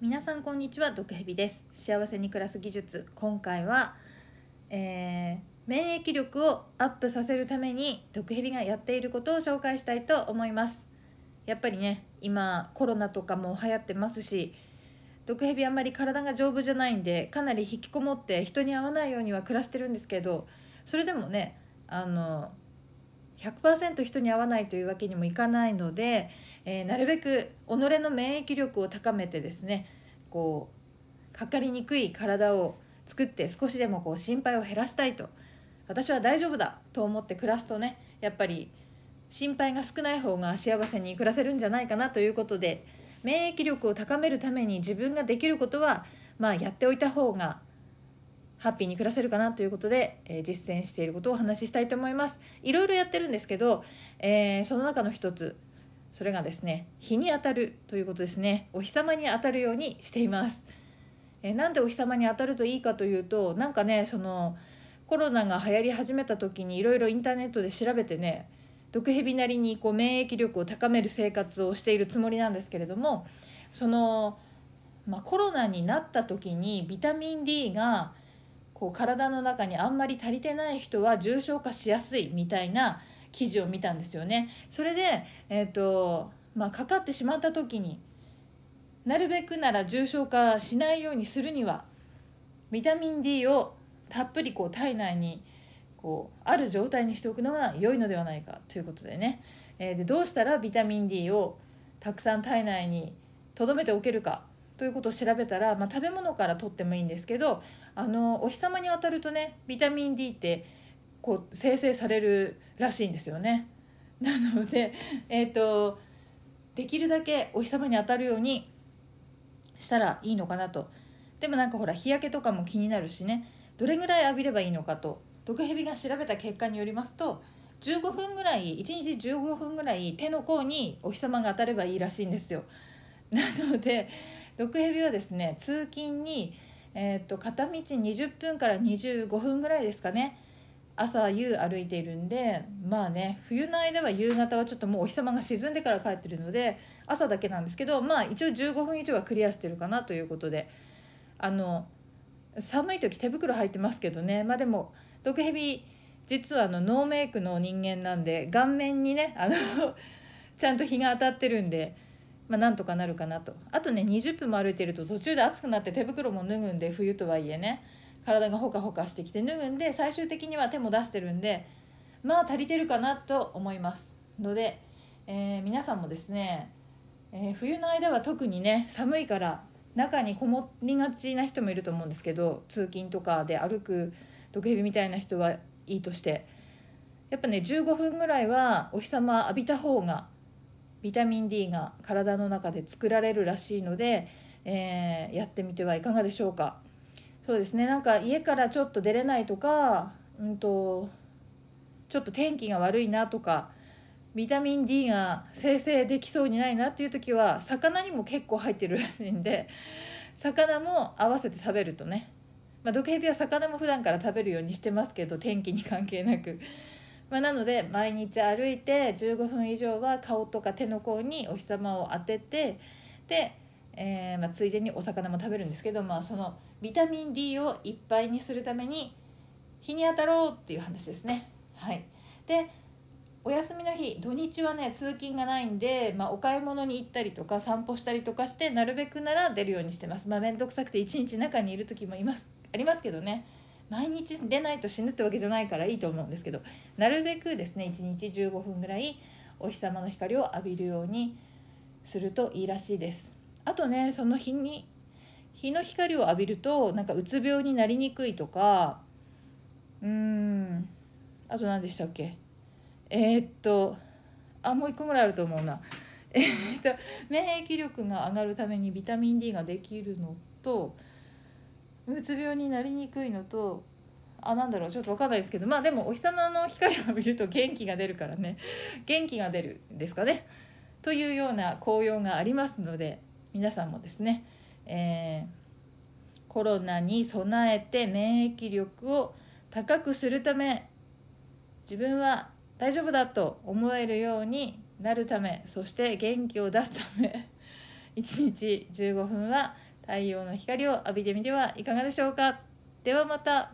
皆さんこんにちは毒蛇です。幸せに暮らす技術。今回は、えー、免疫力をアップさせるために毒蛇がやっていることを紹介したいと思います。やっぱりね今コロナとかも流行ってますし毒蛇あんまり体が丈夫じゃないんでかなり引きこもって人に会わないようには暮らしてるんですけどそれでもねあの100%人に会わないというわけにもいかないので、えー、なるべく己の免疫力を高めてですねこうかかりにくい体を作って少しでもこう心配を減らしたいと私は大丈夫だと思って暮らすとねやっぱり心配が少ない方が幸せに暮らせるんじゃないかなということで免疫力を高めるために自分ができることは、まあ、やっておいた方がハッピーに暮らせるかなということで、えー、実践していることをお話ししたいと思います。いろやってるんですけど、えー、その中の一つそれがですね日に当たるということですね。お日様に当たるようにしています、え、なんでお日様に当たるといいかというとなんかねそのコロナが流行り始めた時にいろいろインターネットで調べてね毒蛇なりにこう免疫力を高める生活をしているつもりなんですけれどもその、まあ、コロナになった時にビタミン D がこう体の中にあんまり足りてない人は重症化しやすいみたいな記事を見たんですよね。それで、えーとまあ、かかってしまった時になるべくなら重症化しないようにするにはビタミン D をたっぷりこう体内にこうある状態にしておくのが良いのではないかということでね、えー、でどうしたらビタミン D をたくさん体内に留めておけるかということを調べたら、まあ、食べ物からとってもいいんですけどあのお日様に当たるとねビタミン D ってこう生成されるらしいんですよね。なので、えーと、できるだけお日様に当たるようにしたらいいのかなと。でもなんかほら日焼けとかも気になるしねどれぐらい浴びればいいのかと毒蛇が調べた結果によりますと15分ぐらい1日15分ぐらい手の甲にお日様が当たればいいらしいんですよ。なので毒蛇はですね通勤に、えーと、片道20分から25分ぐらいですかね朝夕歩いているんでまあね冬の間は夕方はちょっともうお日様が沈んでから帰ってるので朝だけなんですけどまあ一応15分以上はクリアしてるかなということで。あの寒い時手袋入ってますけどね。まあでも毒蛇実はあのノーメイクの人間なんで顔面にねあの ちゃんと日が当たってるんでまあ、なんとかなるかなと。あとね20分も歩いてると途中で暑くなって手袋も脱ぐんで冬とはいえね。体がほかほかしてきて脱ぐんで最終的には手も出してるんでまあ足りてるかなと思いますので、えー、皆さんもですね、えー、冬の間は特にね寒いから中にこもりがちな人もいると思うんですけど通勤とかで歩く毒蛇みたいな人はいいとしてやっぱね15分ぐらいはお日様浴びた方がビタミン D が体の中で作られるらしいので、えー、やってみてはいかがでしょうか。そうですね。なんか家からちょっと出れないとか、うんと、ちょっと天気が悪いなとかビタミン D が生成できそうにないなっていう時は魚にも結構入ってるらしいんで魚も合わせて食べるとね、まあ、毒蛇は魚も普段から食べるようにしてますけど天気に関係なく。まあ、なので毎日歩いて15分以上は顔とか手の甲にお日様を当ててで、えー、まあ、ついでにお魚も食べるんですけど、まあ、そのビタミン D をいっぱいにするために日に当たろうっていう話ですね。はい、でお休みの日土日はね通勤がないんで、まあ、お買い物に行ったりとか散歩したりとかしてなるべくなら出るようにしてます。まあ、面倒くさくて一日中にいる時もいますありますけどね。毎日出ないと死ぬってわけじゃないからいいと思うんですけどなるべくですね1日15分ぐらいお日様の光を浴びるようにするといいらしいですあとねその日に日の光を浴びるとなんかうつ病になりにくいとかうーんあと何でしたっけ？えー、っとあもう1個ぐらいあると思うな。えー、っと免疫力が上がるためにビタミン D ができるのとうつ病になりにくいのとあなんだろうちょっと分かんないですけどまあでもお日様の光を浴びると元気が出るからね。元気が出るんですかね。というような効用がありますので皆さんもですね、えー、コロナに備えて免疫力を高くするため自分は大丈夫だと思えるようになるためそして元気を出すため 1日15分は太陽の光を浴びてみてはいかがでしょうか。ではまた。